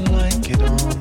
like it on.